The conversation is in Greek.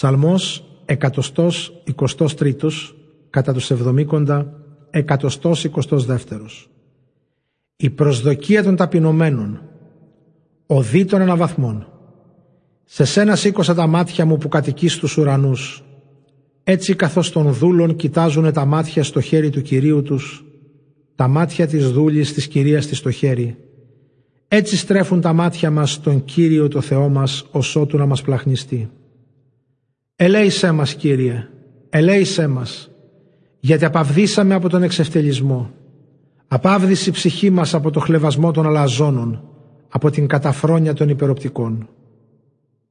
Ψαλμός εκατοστός εικοστός τρίτος, κατά τους εβδομήκοντα εκατοστός εικοστός δεύτερος. Η προσδοκία των ταπεινωμένων, ο δί των αναβαθμών. Σε σένα σήκωσα τα μάτια μου που κατοικείς στους ουρανούς. Έτσι καθώς των δούλων κοιτάζουν τα μάτια στο χέρι του Κυρίου τους, τα μάτια της δούλης της Κυρίας της στο χέρι. Έτσι στρέφουν τα μάτια μας στον Κύριο το Θεό μας, ως ότου να μας πλαχνιστεί. Ελέησέ μας Κύριε, ελέησέ μας, γιατί απαυδίσαμε από τον εξευτελισμό. Απάβδησε η ψυχή μας από το χλεβασμό των αλαζόνων, από την καταφρόνια των υπεροπτικών.